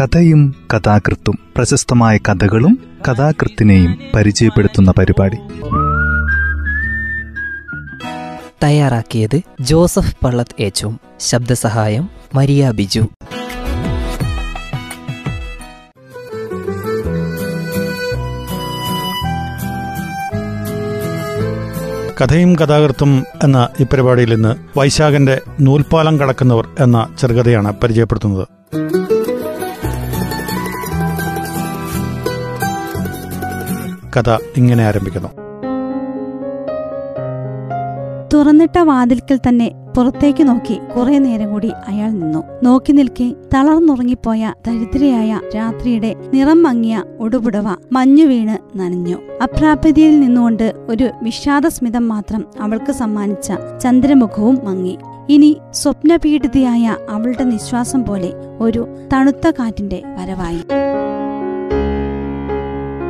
കഥയും കഥാകൃത്തും പ്രശസ്തമായ കഥകളും കഥാകൃത്തിനെയും പരിചയപ്പെടുത്തുന്ന പരിപാടി. തയ്യാറാക്കിയത് ജോസഫ് പള്ളത്ത് ഏച്ചും. ശബ്ദസഹായം മരിയ ബിജു. കഥയും കഥാകൃത്തും എന്ന ഈ പരിപാടിയിൽ നിന്ന് വൈശാഖന്റെ നൂൽപാലം കടക്കുന്നവർ എന്ന ചെറുകഥയാണ് പരിചയപ്പെടുത്തുന്നത്. കഥ ഇങ്ങനെ ആരംഭിക്കുന്നു. തുറന്നിട്ട വാതിൽക്കൽ തന്നെ പുറത്തേക്ക് നോക്കി കുറെ നേരം കൂടി അയാൾ നിന്നു. നോക്കി നിൽക്കെ തളർന്നുറങ്ങിപ്പോയ ദരിദ്രയായ രാത്രിയുടെ നിറം മങ്ങിയ ഒടുപുടവ മഞ്ഞു വീണ് നനഞ്ഞു. അപ്രാപ്യതയിൽ നിന്നുകൊണ്ട് ഒരു വിഷാദസ്മിതം മാത്രം അവൾക്ക് സമ്മാനിച്ച ചന്ദ്രമുഖവും മങ്ങി. ഇനി സ്വപ്നപീഡിതയായ അവളുടെ നിശ്വാസം പോലെ ഒരു തണുത്ത കാറ്റിന്റെ വരവായി.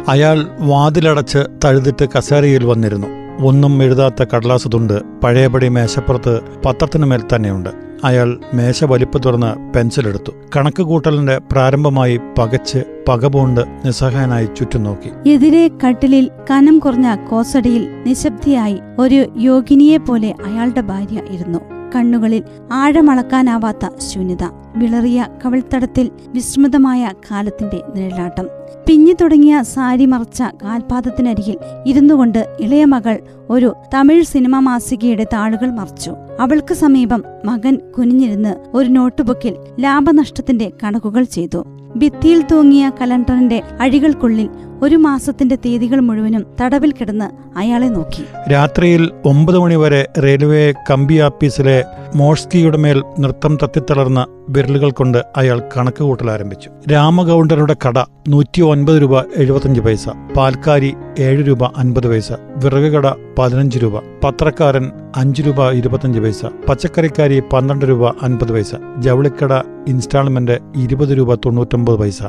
അയാൾ വാതിലടച്ച് തഴുതിട്ട് കസേരയിൽ വന്നിരുന്നു. ഒന്നും എഴുതാത്ത കടലാസ് തുണ്ട് പഴയപടി മേശപ്പുറത്ത് പത്രത്തിനുമേൽ തന്നെയുണ്ട്. അയാൾ മേശ വലിപ്പ് തുറന്ന് പെൻസിലെടുത്തു. കണക്ക് കൂട്ടലിന്റെ പ്രാരംഭമായി പകച്ച് പകപോണ്ട് നിസ്സഹായനായി ചുറ്റും നോക്കി എതിരെ കട്ടിലിൽ കനം കുറഞ്ഞ കോസടിയിൽ നിശബ്ദയായി ഒരു യോഗിനിയെ പോലെ അയാളുടെ ഭാര്യ ഇരുന്നു. കണ്ണുകളിൽ ആഴമളക്കാനാവാത്ത ശൂന്യത വിളറിയ കവിൾത്തടത്തിൽ വിസ്മൃതമായ കാലത്തിന്റെ നിഴലാട്ടം. പിഞ്ഞു തുടങ്ങിയ സാരി മറച്ച കാൽപാദത്തിനരികിൽ ഇരുന്നുകൊണ്ട് ഇളയ മകൾ ഒരു തമിഴ് സിനിമ മാസികയുടെ താളുകൾ മറച്ചു. അവൾക്ക് സമീപം മകൻ കുനിഞ്ഞിരുന്ന് ഒരു നോട്ട്ബുക്കിൽ ലാഭനഷ്ടത്തിന്റെ കണക്കുകൾ ചെയ്തു. ഭിത്തിയിൽ തൂങ്ങിയ കലണ്ടറിന്റെ അഴികൾക്കുള്ളിൽ ഒരു മാസത്തിന്റെ തീയതികൾ മുഴുവനും തടവിൽ കിടന്ന് അയാളെ നോക്കി. രാത്രിയിൽ ഒമ്പത് മണിവരെ റെയിൽവേ കമ്പി ആപ്പീസിലെ മോഷ്കിയുടെ മേൽ നൃത്തം തത്തിത്തളർന്ന വിരലുകൾ കൊണ്ട് അയാൾ കണക്ക് കൂട്ടൽ ആരംഭിച്ചു. രാമഗൗണ്ടറുടെ കട നൂറ്റി ഒൻപത് രൂപ എഴുപത്തഞ്ച് പൈസ പാൽക്കാരി ഏഴ് രൂപ അൻപത് പൈസ വിറക് കട പതിനഞ്ച് രൂപ പത്രക്കാരൻ അഞ്ച് രൂപ ഇരുപത്തഞ്ച് പൈസ പച്ചക്കറിക്കാരി പന്ത്രണ്ട് രൂപ അൻപത് പൈസ ജവളിക്കട ഇൻസ്റ്റാൾമെന്റ് ഇരുപത് രൂപ തൊണ്ണൂറ്റൊമ്പത് പൈസ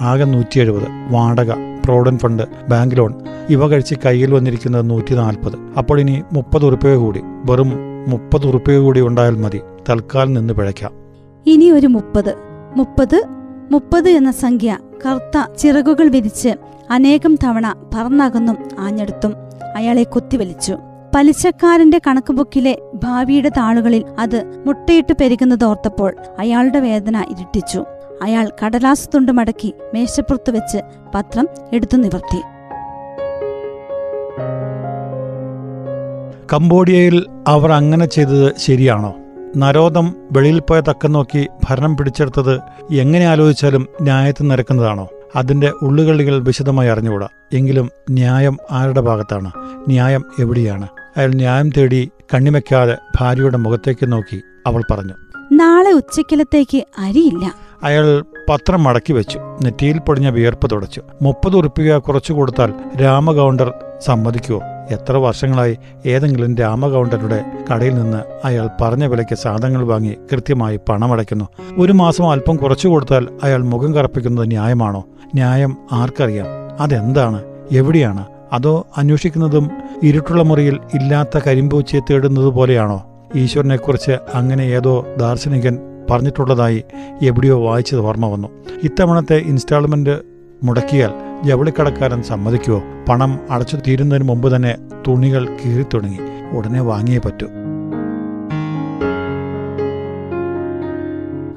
ആകെ നൂറ്റി എഴുപത് വാടക പ്രോവിഡന്റ് ഫണ്ട് ബാങ്ക് ലോൺ ഇവ കഴിച്ച് കയ്യിൽ വന്നിരിക്കുന്നത് നൂറ്റി നാൽപ്പത് അപ്പോൾ ഇനി മുപ്പത് ഉറുപ്പിക കൂടി വെറും മുപ്പത് ഉറുപ്പിക കൂടി ഉണ്ടായാൽ മതി. തൽക്കാലം നിന്ന് പിഴയ്ക്കാം. ഇനി ഒരു മുപ്പത്. മുപ്പത് മുപ്പത് എന്ന സംഖ്യ കറുത്ത ചിറകുകൾ വിരിച്ച് അനേകം തവണ പറന്നകന്നും ആഞ്ഞെടുത്തും അയാളെ കൊത്തിവലിച്ചു. പലിശക്കാരന്റെ കണക്കുബുക്കിലെ ഭാവിയുടെ താളുകളിൽ അത് മുട്ടയിട്ട് പെരുകുന്നതോർത്തപ്പോൾ അയാളുടെ വേദന ഇരട്ടിച്ചു. അയാൾ കടലാസ് തുണ്ട് മടക്കി മേശപ്പുറത്ത് വെച്ച് പത്രം എടുത്തു നിവർത്തി. കംബോഡിയയിൽ അവർ അങ്ങനെ ചെയ്തത് ശരിയാണോ? നരോദം വെളിയിൽ പോയ തക്കം നോക്കി ഭരണം പിടിച്ചെടുത്തത് എങ്ങനെ ആലോചിച്ചാലും ന്യായത്തിൽ നിരക്കുന്നതാണോ? അതിന്റെ ഉള്ളുകളികൾ വിശദമായി അറിഞ്ഞുകൂടാ. എങ്കിലും ന്യായം ആരുടെ ഭാഗത്താണ്? ന്യായം എവിടെയാണ്? അയാൾ ന്യായം തേടി കണ്ണിമയ്ക്കാതെ ഭാര്യയുടെ മുഖത്തേക്ക് നോക്കി അവൾ പറഞ്ഞു. നാളെ ഉച്ചക്കലത്തേക്ക് അരിയില്ല. അയാൾ പത്രം മടക്കി വെച്ചു. നെറ്റിയിൽ പൊടിഞ്ഞ വിയർപ്പ് തുടച്ചു. മുപ്പത് ഉറുപ്പിക കുറച്ചു കൊടുത്താൽ രാമഗൗണ്ടർ സമ്മതിക്കുമോ എത്ര വർഷങ്ങളായി ഏതെങ്കിലും രാമഗൗണ്ടരുടെ കടയിൽ നിന്ന് അയാൾ പറഞ്ഞ വിലയ്ക്ക് സാധനങ്ങൾ വാങ്ങി കൃത്യമായി പണമടയ്ക്കുന്നു. ഒരു മാസം അല്പം കുറച്ചു കൊടുത്താൽ അയാൾ മുഖം കറപ്പിക്കുന്നത് ന്യായമാണോ? ന്യായം ആർക്കറിയാം? അതെന്താണ്? എവിടെയാണ്? അതോ അന്വേഷിക്കുന്നതും ഇരുട്ടുള്ള മുറിയിൽ ഇല്ലാത്ത കരിമ്പൂച്ചയെ തേടുന്നത് പോലെയാണോ? ഈശ്വരനെക്കുറിച്ച് അങ്ങനെ ഏതോ ദാർശനികൻ പറഞ്ഞിട്ടുള്ളതായി എവിടെയോ വായിച്ചത് ഓർമ്മ വന്നു. ഇത്തവണത്തെ ഇൻസ്റ്റാൾമെന്റ് മുടക്കിയാൽ ജവളിക്കടക്കാരൻ സമ്മതിക്കുവോ? പണം അടച്ചു തീരുന്നതിന് മുമ്പ് തന്നെ തുണികൾ കീറി തുടങ്ങി. ഉടനെ വാങ്ങിയേ പറ്റൂ.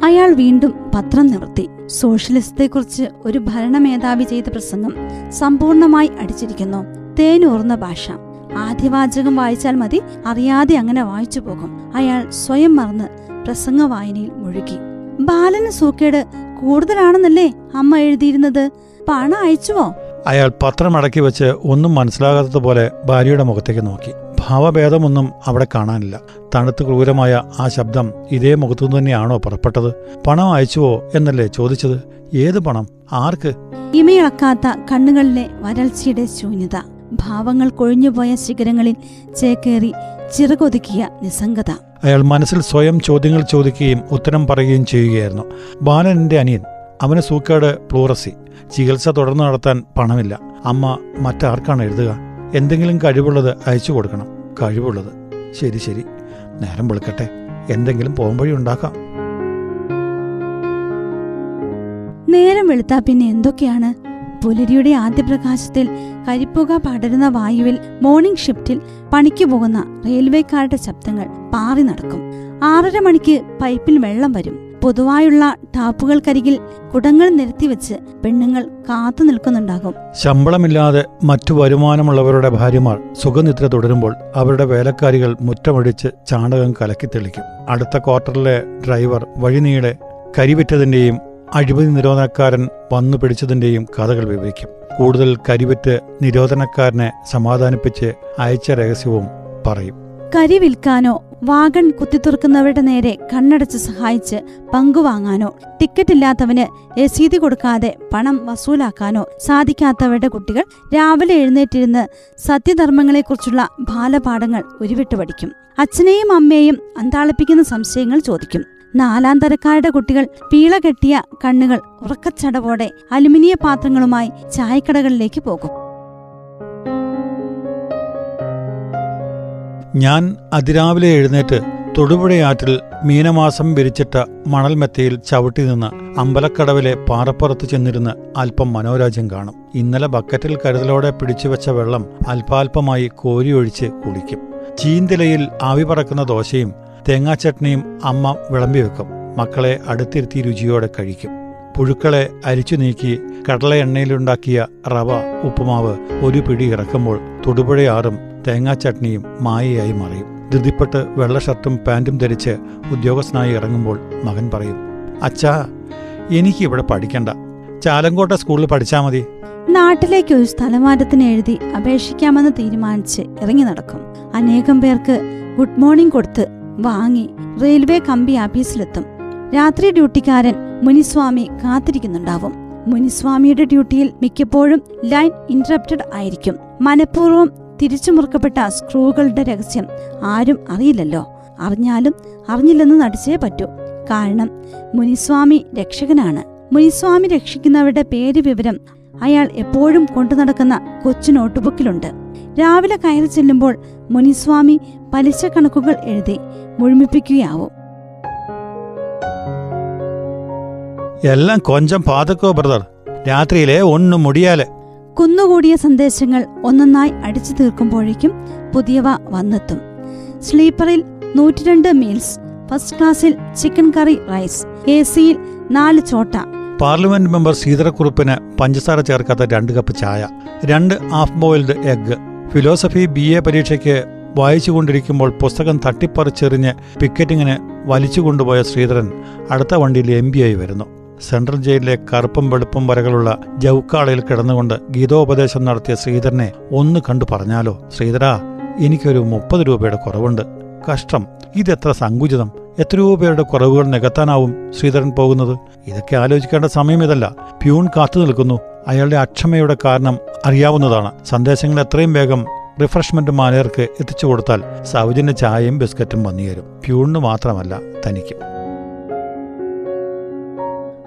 അയാൾ വീണ്ടും പത്രം നിവർത്തി സോഷ്യലിസത്തെക്കുറിച്ച് ഒരു ഭരണമേധാവി ചെയ്ത പ്രസംഗം സമ്പൂർണമായി അടിച്ചിരിക്കുന്നു. തേനൂർന്ന ഭാഷ. ആദ്യവാചകം വായിച്ചാൽ മതി. അറിയാതെ അങ്ങനെ വായിച്ചു പോകും. അയാൾ സ്വയം മറന്ന് പ്രസംഗ വായനയിൽ മുഴുകി. ബാലന് സൂക്കേട് കൂടുതലാണെന്നല്ലേ അമ്മ എഴുതിയിരുന്നത്? പണം അയച്ചുവോ? അയാൾ പത്രം അടക്കി വെച്ച് ഒന്നും മനസ്സിലാകാത്തതുപോലെ ഭാര്യയുടെ മുഖത്തേക്ക് നോക്കി. ഭാവഭേദമൊന്നും അവിടെ കാണാനില്ല. തണുത്ത് ക്രൂരമായ ആ ശബ്ദം ഇതേ മുഖത്തു തന്നെയാണോ പുറപ്പെട്ടത്? പണം അയച്ചുവോ എന്നല്ലേ ചോദിച്ചത്? ഏത് പണം? ആർക്ക്? ഇമയിളക്കാത്ത കണ്ണുകളിലെ വരൾച്ചയുടെ ശൂന്യത. ഭാവങ്ങൾ കൊഴിഞ്ഞുപോയ ശിഖരങ്ങളിൽ ചേക്കേറി ചിറകൊതുക്കിയ നിസ്സംഗത. അയാൾ മനസ്സിൽ സ്വയം ചോദ്യങ്ങൾ ചോദിക്കുകയും ഉത്തരം പറയുകയും ചെയ്യുകയായിരുന്നു. ബാലന്റെ അനിയൻ. അവന് സൂക്കേട് പ്ലൂറസി ചികിത്സ തുടർന്ന് നടത്താൻ പണമില്ല. അമ്മ മറ്റാർക്കാണ് എഴുതുക? എന്തെങ്കിലും കഴിവുള്ളത് അയച്ചു കൊടുക്കണം. കഴിവുള്ളത്. ശരി ശരി. നേരം വെളുക്കട്ടെ. എന്തെങ്കിലും പോകുംവഴി ഉണ്ടാക്കാം. നേരം വെളുത്താ പിന്നെ എന്തൊക്കെയാണ്? പുലരിയുടെ ആദ്യ പ്രകാശത്തിൽ കരിപ്പുക പടരുന്ന വായുവിൽ മോർണിംഗ് ഷിഫ്റ്റിൽ പണിക്ക് പോകുന്ന റെയിൽവേക്കാരുടെ ശബ്ദങ്ങൾ പാറി നടക്കും. ആറര മണിക്ക് പൈപ്പിൽ വെള്ളം വരും. പൊതുവായുള്ള ടാപ്പുകൾക്കരികിൽ കുടങ്ങൾ നിരത്തിവെച്ച് പെണ്ണുങ്ങൾ കാത്തു നിൽക്കുന്നുണ്ടാകും. ശമ്പളമില്ലാതെ മറ്റു വരുമാനമുള്ളവരുടെ ഭാര്യമാർ സുഖനിദ്ര തുടരുമ്പോൾ അവരുടെ വേലക്കാരികൾ മുറ്റമടിച്ച് ചാണകം കലക്കി തെളിക്കും. അടുത്ത ക്വാർട്ടറിലെ ഡ്രൈവർ വഴിനീളെ കരിവിറ്റതിന്റെയും അഴിമതി നിരോധനക്കാരൻ വന്നു പിടിച്ചതിന്റെയും കഥകൾ വിവരിക്കും. കൂടുതൽ കരിവറ്റ് നിരോധനക്കാരനെ സമാധാനിപ്പിച്ച് അയച്ച രഹസ്യവും പറയും. കരി വിൽക്കാനോ വാഗൺ കുത്തിത്തുറക്കുന്നവരുടെ നേരെ കണ്ണടച്ച് സഹായിച്ച് പങ്കുവാങ്ങാനോ ടിക്കറ്റ് ഇല്ലാത്തവന് രസീതി കൊടുക്കാതെ പണം വസൂലാക്കാനോ സാധിക്കാത്തവരുടെ കുട്ടികൾ രാവിലെ എഴുന്നേറ്റിരുന്ന് സത്യധർമ്മങ്ങളെക്കുറിച്ചുള്ള ബാലപാഠങ്ങൾ ഉരുവിട്ട് പഠിക്കും അച്ഛനെയും അമ്മയെയും അന്താളിപ്പിക്കുന്ന സംശയങ്ങൾ ചോദിക്കും. നാലാം തരക്കാരുടെ കുട്ടികൾ പീള കെട്ടിയ കണ്ണുകൾ ഉറക്കച്ചടവോടെ അലുമിനിയ പാത്രങ്ങളുമായി ചായക്കടകളിലേക്ക് പോകും. ഞാൻ അതിരാവിലെ എഴുന്നേറ്റ് തൊടുപുഴയാറ്റിൽ മീനമാസം വിരിച്ചിട്ട മണൽമെത്തയിൽ ചവിട്ടി നിന്ന് അമ്പലക്കടവിലെ പാറപ്പുറത്ത് ചെന്നിരുന്ന് അല്പം മനോരാജ്യം കാണും. ഇന്നലെ ബക്കറ്റിൽ കരുതലോടെ പിടിച്ചുവെച്ച വെള്ളം അല്പാൽപമായി കോരിയൊഴിച്ച് കുളിക്കും ചീന്തിലയിൽ ആവി പറക്കുന്ന ദോശയും തേങ്ങാച്ചട്നിയും അമ്മ വിളമ്പി വെക്കും മക്കളെ അടുത്തിരുത്തി രുചിയോടെ കഴിക്കും. പുഴുക്കളെ അരിച്ചു നീക്കി കടല എണ്ണയിലുണ്ടാക്കിയ റവ ഉപ്പുമാവ് ഒരു പിടി ഇറക്കുമ്പോൾ തൊടുപുഴയാറും തേങ്ങാ ചട്നിയും മായയായി മറയും. ധൃതിപ്പെട്ട് വെള്ള ഷർട്ടും പാന്റും ധരിച്ച് ഉദ്യോഗസ്ഥനായി ഇറങ്ങുമ്പോൾ മകൻ പറയും അച്ഛാ എനിക്ക് ഇവിടെ പഠിക്കണ്ട. ചാലങ്കോട്ട സ്കൂളിൽ പഠിച്ചാൽ മതി. നാട്ടിലേക്ക് ഒരു സ്ഥലമാറ്റത്തിന് എഴുതി അപേക്ഷിക്കാമെന്ന് തീരുമാനിച്ച് ഇറങ്ങി നടക്കും. അനേകം പേർക്ക് ഗുഡ് മോർണിംഗ് കൊടുത്ത് വാങ്ങി റെയിൽവേ കമ്പി ആഫീസിലെത്തും. രാത്രി ഡ്യൂട്ടിക്കാരൻ മുനിസ്വാമി കാത്തിരിക്കുന്നുണ്ടാവും. മുനിസ്വാമിയുടെ ഡ്യൂട്ടിയിൽ മിക്കപ്പോഴും ലൈൻ ഇന്ററപ്റ്റഡ് ആയിരിക്കും. മനഃപൂർവം തിരിച്ചു മുറുക്കപ്പെട്ട സ്ക്രൂകളുടെ രഹസ്യം ആരും അറിയില്ലല്ലോ. അറിഞ്ഞാലും അറിഞ്ഞില്ലെന്ന് നടിച്ചേ പറ്റൂ. കാരണം മുനിസ്വാമി രക്ഷകനാണ്. മുനിസ്വാമി രക്ഷിക്കുന്നവരുടെ പേര് വിവരം അയാൾ എപ്പോഴും കൊണ്ടു നടക്കുന്ന കൊച്ചു നോട്ട്ബുക്കിലുണ്ട്. രാവിലെ കയറി ചെല്ലുമ്പോൾ മുനിസ്വാമി പലിശ കണക്കുകൾ എഴുതി മുഴുമിപ്പിക്കുകയാവും. എല്ലാം കൊഞ്ചം പാതക്കോ ബ്രദർ. രാത്രിയിലെ ഒന്നും മുടിയാലെ. കുന്നുകൂടിയ സന്ദേശങ്ങൾ ഒന്നൊന്നായി അടിച്ചു തീർക്കുമ്പോഴേക്കും പുതിയവ വന്നെത്തും. സ്ലീപ്പറിൽ നൂറ്റിരണ്ട് മീൽസ് ഫസ്റ്റ് ക്ലാസ്സിൽ ചിക്കൻ കറി റൈസ് എ സിയിൽ നാല് ചോട്ട പാർലമെന്റ് മെമ്പർ സീതറക്കുറുപ്പിന് പഞ്ചസാര ചേർക്കാത്ത രണ്ട് കപ്പ് ചായ രണ്ട് half boiled egg philosophy B A പരീക്ഷയ്ക്ക് വായിച്ചുകൊണ്ടിരിക്കുമ്പോൾ പുസ്തകം തട്ടിപ്പറിച്ചെറിഞ്ഞ് പിക്കറ്റിങ്ങിന് വലിച്ചുകൊണ്ടുപോയ ശ്രീധരൻ അടുത്ത വണ്ടിയിൽ എം ആയി വരുന്നു. സെൻട്രൽ ജയിലിലെ കറുപ്പും വെളുപ്പും വരകളുള്ള ജൗക്കാളയിൽ കിടന്നുകൊണ്ട് ഗീതോപദേശം നടത്തിയ ശ്രീധരനെ ഒന്ന് കണ്ടു പറഞ്ഞാലോ? ശ്രീധരാ എനിക്കൊരു മുപ്പത് രൂപയുടെ കുറവുണ്ട്. കഷ്ടം ഇതെത്ര സങ്കുചിതം. എത്രയോ പേരുടെ കുറവുകൾ നികത്താനാവും ശ്രീധരൻ പോകുന്നത്. ഇതൊക്കെ ആലോചിക്കേണ്ട സമയം ഇതല്ല. പ്യൂൺ കാത്തു നിൽക്കുന്നു. അയാളുടെ അക്ഷമയുടെ കാരണം അറിയാവുന്നതാണ്. സന്ദേശങ്ങൾ എത്രയും വേഗം റിഫ്രഷ്മെന്റ് മാനേർക്ക് എത്തിച്ചു കൊടുത്താൽ സൗജന്യ ചായയും ബിസ്ക്കറ്റും വന്നുതരും പ്യൂണിന് മാത്രമല്ല തനിക്കും.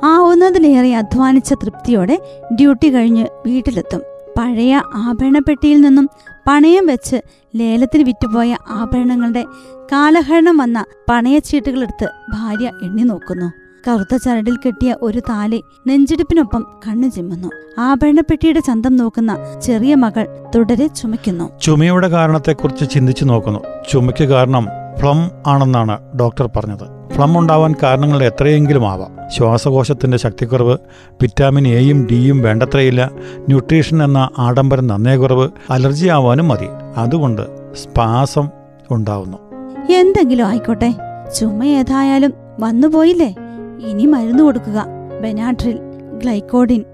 ആവുന്നതിലേറെ അധ്വാനിച്ച തൃപ്തിയോടെ ഡ്യൂട്ടി കഴിഞ്ഞ് വീട്ടിലെത്തും. പഴയ ആഭരണപ്പെട്ടിയിൽ നിന്നും പണയം വെച്ച് ലേലത്തിന് വിറ്റുപോയ ആഭരണങ്ങളുടെ കാലഹരണം വന്ന പണയച്ചീട്ടുകളെടുത്ത് ഭാര്യ എണ്ണി നോക്കുന്നു. കറുത്ത ചരടിൽ കെട്ടിയ ഒരു താലി നെഞ്ചിടിപ്പിനൊപ്പം കണ്ണു ചിമ്മുന്നു. ആഭരണപ്പെട്ടിയുടെ ചന്തം നോക്കുന്ന ചെറിയ മകൾ തുടരെ ചുമയ്ക്കുന്നു. ചുമയുടെ കാരണത്തെക്കുറിച്ച് ചിന്തിച്ചു നോക്കുന്നു. ചുമയ്ക്ക് കാരണം ഫ്ലം ആണെന്നാണ് ഡോക്ടർ പറഞ്ഞത്. ഫ്ലം ഉണ്ടാവാൻ കാരണങ്ങൾ എത്രയെങ്കിലും ആവാം ശ്വാസകോശത്തിന്റെ ശക്തിക്കുറവ് വിറ്റാമിൻ എയും ഡിയും വേണ്ടത്രയില്ല ന്യൂട്രീഷൻ എന്ന ആഡംബരം നന്നേ കുറവ് അലർജി ആവാനും മതി. അതുകൊണ്ട് സ്പാസം ഉണ്ടാവുന്നു. എന്തെങ്കിലും ആയിക്കോട്ടെ. ചുമ ഏതായാലും വന്നുപോയില്ലേ ഇനി മരുന്ന് കൊടുക്കുക. ബെനാട്രിൽ ഗ്ലൈക്കോഡിൻ.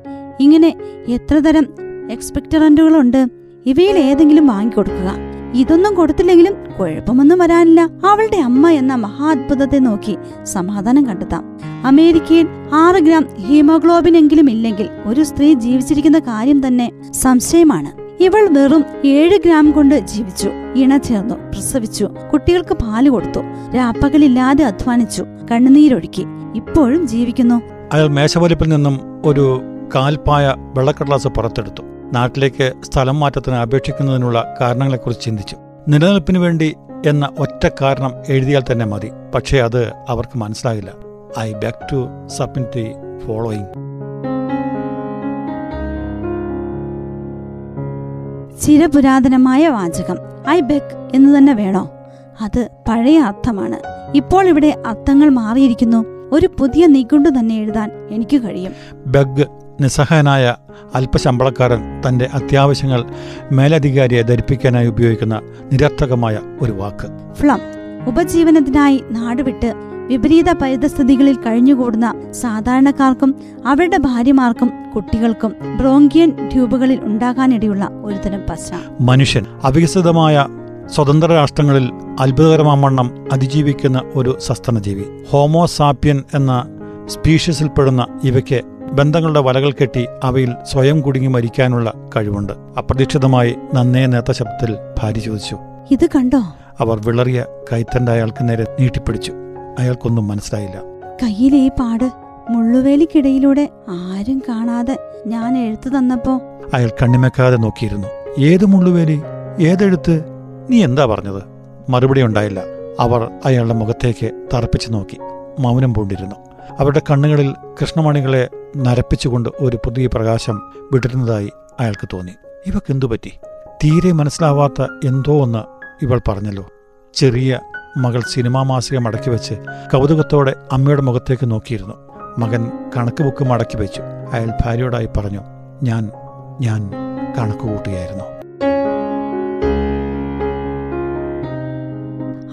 ഇങ്ങനെ എത്ര തരം എക്സ്പെക്ടറന്റുകളുണ്ട്. ഇവയിൽ ഏതെങ്കിലും വാങ്ങിക്കൊടുക്കുക. ഇതൊന്നും കൊടുത്തില്ലെങ്കിലും കുഴപ്പമൊന്നും വരാനില്ല. അവളുടെ അമ്മ എന്ന മഹാത്ഭുതത്തെ നോക്കി സമാധാനം കണ്ടെത്താം. അമേരിക്കയിൽ ആറ് ഗ്രാം ഹീമോഗ്ലോബിൻ എങ്കിലും ഇല്ലെങ്കിൽ ഒരു സ്ത്രീ ജീവിച്ചിരിക്കുന്ന കാര്യം തന്നെ സംശയമാണ്. ഇവൾ വെറും ഏഴ് ഗ്രാം കൊണ്ട് ജീവിച്ചു. ഇണ ചേർന്നു പ്രസവിച്ചു കുട്ടികൾക്ക് പാൽ കൊടുത്തു രാപ്പകലില്ലാതെ അധ്വാനിച്ചു കണ്ണുനീരൊഴുക്കി. ഇപ്പോഴും ജീവിക്കുന്നു. അയാൾ മേശവലിപ്പിൽ നിന്നും ഒരു കാൽപായ വെള്ളക്കടലാസ് പുറത്തെടുത്തു. നാട്ടിലേക്ക് സ്ഥലം മാറ്റത്തിന് അപേക്ഷിക്കുന്നതിനുള്ള കാരണങ്ങളെക്കുറിച്ച് ചിന്തിച്ചു. നിലനിൽപ്പിനു വേണ്ടി എന്ന ഒറ്റ കാരണം എഴുതിയാൽ തന്നെ മതി. പക്ഷേ അത് അവർക്ക് മനസ്സിലാകില്ല I beg to submit the following. ചിരപുരാതനമായ വാചകം. ഐ ബെക്ക് എന്ന് തന്നെ വേണോ? അത് പഴയ അർത്ഥമാണ്. ഇപ്പോൾ ഇവിടെ അർത്ഥങ്ങൾ മാറിയിരിക്കുന്നു. ഒരു പുതിയ നിഘണ്ടു തന്നെ എഴുതാൻ എനിക്ക് കഴിയും. ബെഗ് നിസ്സഹായനായ അല്പശമ്പളക്കാരൻ തന്റെ അത്യാവശ്യങ്ങൾ മേലധികാരിയെ ധരിപ്പിക്കാനായി ഉപയോഗിക്കുന്ന നിരർത്ഥകമായ ഒരു വാക്ക്. ഫ്ലം. ഉപജീവനത്തിനായി നാടുവിട്ട് വിപരീത പരിതസ്ഥിതികളിൽ കഴിഞ്ഞുകൂടുന്ന സാധാരണക്കാർക്കും അവരുടെ ഭാര്യമാർക്കും കുട്ടികൾക്കും ബ്രോങ്കിയൻ ട്യൂബുകളിൽ ഉണ്ടാകാനിടയുള്ള ഒരുതരം പശ്ച മനുഷ്യൻ അവികസിതമായ സ്വതന്ത്ര രാഷ്ട്രങ്ങളിൽ അത്ഭുതകരമാവണ്ണം അതിജീവിക്കുന്ന ഒരു സസ്തനജീവി ഹോമോസാപ്യൻ എന്ന സ്പീഷ്യസിൽപ്പെടുന്ന ഇവയ്ക്ക് ബന്ധങ്ങളുടെ വലകൾ കെട്ടി അവയിൽ സ്വയം കുടുങ്ങി മരിക്കാനുള്ള കഴിവുണ്ട്. അപ്രതീക്ഷിതമായി നന്നേ നേത്ത ശബ്ദത്തിൽ ഭാര്യ ചോദിച്ചു ഇത് കണ്ടോ? അവർ വിളറിയ കൈത്തണ്ട അയാൾക്ക് നേരെ നീട്ടിപ്പിടിച്ചു. അയാൾക്കൊന്നും മനസ്സിലായില്ല. കയ്യിലെ ഈ പാട് മുള്ളുവേലിക്കിടയിലൂടെ ആരും കാണാതെ ഞാൻ എഴുത്തു തന്നപ്പോ? അയാൾ കണ്ണിമക്കാതെ നോക്കിയിരുന്നു. ഏത് മുള്ളുവേലി ഏതെഴുത്ത്? നീ എന്താ പറഞ്ഞത്? മറുപടി ഉണ്ടായില്ല. അവർ അയാളുടെ മുഖത്തേക്ക് തറപ്പിച്ചു നോക്കി. മൗനം പൂണ്ടിരുന്നു. അവരുടെ കണ്ണുകളിൽ കൃഷ്ണമണികളെ നരപ്പിച്ചുകൊണ്ട് ഒരു പുതിയ പ്രകാശം വിടരുന്നതായി അയാൾക്ക് തോന്നി. ഇവക്കെന്തു പറ്റി? തീരെ മനസ്സിലാവാത്ത എന്തോ ഒന്ന് ഇവൾ പറഞ്ഞല്ലോ. ചെറിയ മകൾ സിനിമാ മാസിക മടക്കി വെച്ച് കൗതുകത്തോടെ അമ്മയുടെ മുഖത്തേക്ക് നോക്കിയിരുന്നു. മകൻ കണക്ക് ബുക്ക് മടക്കി വെച്ചു. അയാൾ ഭാര്യയോടായി പറഞ്ഞു ഞാൻ ഞാൻ കണക്ക് കൂട്ടുകയായിരുന്നു.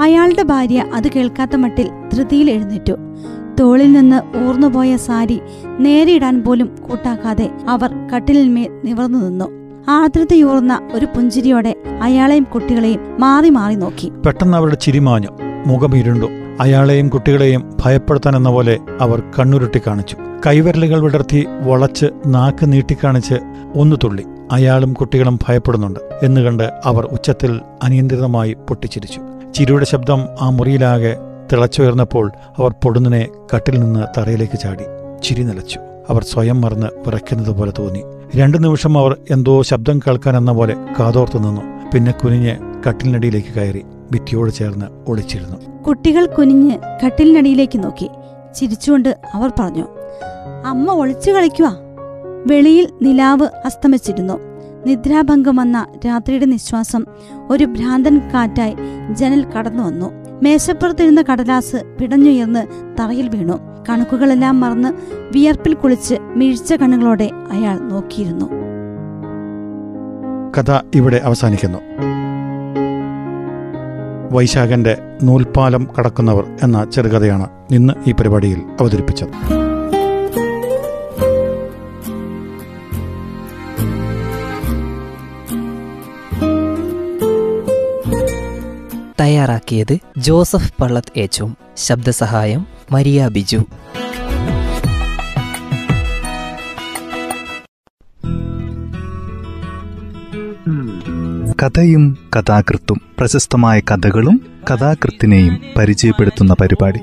അയാളുടെ ഭാര്യ അത് കേൾക്കാത്ത മട്ടിൽ ധൃതിയിൽ എഴുന്നേറ്റു. തോളിൽ നിന്ന് ഊർന്നുപോയ സാരി നേരിടാൻ പോലും കൂട്ടാക്കാതെ അവർ കട്ടിലിന്മേൽ നിവർന്നു നിന്നു. ആർദ്രതയൂർന്ന ഒരു പുഞ്ചിരിയോടെ അയാളെയും കുട്ടികളെയും മാറി മാറി നോക്കി. പെട്ടെന്ന് അവരുടെ ചിരിമാഞ്ഞു മുഖം ഇരുണ്ടു. അയാളെയും കുട്ടികളെയും ഭയപ്പെടുത്താൻ എന്ന പോലെ അവർ കണ്ണുരുട്ടി കാണിച്ചു. കൈവിരലുകൾ വിടർത്തി വളച്ച് നാക്ക് നീട്ടിക്കാണിച്ച് ഒന്നു തുള്ളി. അയാളും കുട്ടികളും ഭയപ്പെടുന്നുണ്ട് എന്ന് കണ്ട് അവർ ഉച്ചത്തിൽ അനിയന്ത്രിതമായി പൊട്ടിച്ചിരിച്ചു. ചിരിയുടെ ശബ്ദം ആ മുറിയിലാകെ തിളച്ചുയർന്നപ്പോൾ അവർ പൊടുന്നനെ കട്ടിൽ നിന്ന് തറയിലേക്ക് ചാടി ചിരി നിലച്ചു. അവർ സ്വയം മറന്ന് വിറയ്ക്കുന്നത് പോലെ തോന്നി. രണ്ടു നിമിഷം അവർ എന്തോ ശബ്ദം കേൾക്കാൻ എന്ന പോലെ കാതോർത്തു നിന്നു. പിന്നെ കുനിഞ്ഞ് കട്ടിലിനടിയിലേക്ക് കയറി ഭിത്തിയോട് ചേർന്ന് ഒളിച്ചിരുന്നു. കുട്ടികൾ കുനിഞ്ഞ് കട്ടിലിനടിയിലേക്ക് നോക്കി. ചിരിച്ചുകൊണ്ട് അവർ പറഞ്ഞു അമ്മ ഒളിച്ചു കളിക്കുക വെളിയിൽ നിലാവ് അസ്തമിച്ചിരുന്നു. നിദ്രാഭംഗം വന്ന രാത്രിയുടെ നിശ്വാസം ഒരു ഭ്രാന്തൻ കാറ്റായി ജനൽ കടന്നു വന്നു മേശപ്പുറത്തിരുന്ന കടലാസ് പിടഞ്ഞുയർന്ന് തറയിൽ വീണു. കണക്കുകളെല്ലാം മറന്ന് വിയർപ്പിൽ കുളിച്ച് മിഴിച്ച കണ്ണുകളോടെ അയാൾ നോക്കിയിരുന്നു. കഥ ഇവിടെ അവസാനിക്കുന്നു. വൈശാഖന്റെ നൂൽപ്പാലം കടക്കുന്നവർ എന്ന ചെറുകഥയാണ് ഇന്ന് ഈ പരിപാടിയിൽ അവതരിപ്പിച്ചത്. തയ്യാറാക്കിയത് ജോസഫ് പള്ളത്ത് ഏച്ചും ശബ്ദസഹായം മരിയ ബിജു. കഥയും കഥാകൃത്തും പ്രശസ്തമായ കഥകളും കഥാകൃത്തിനെയും പരിചയപ്പെടുത്തുന്ന പരിപാടി.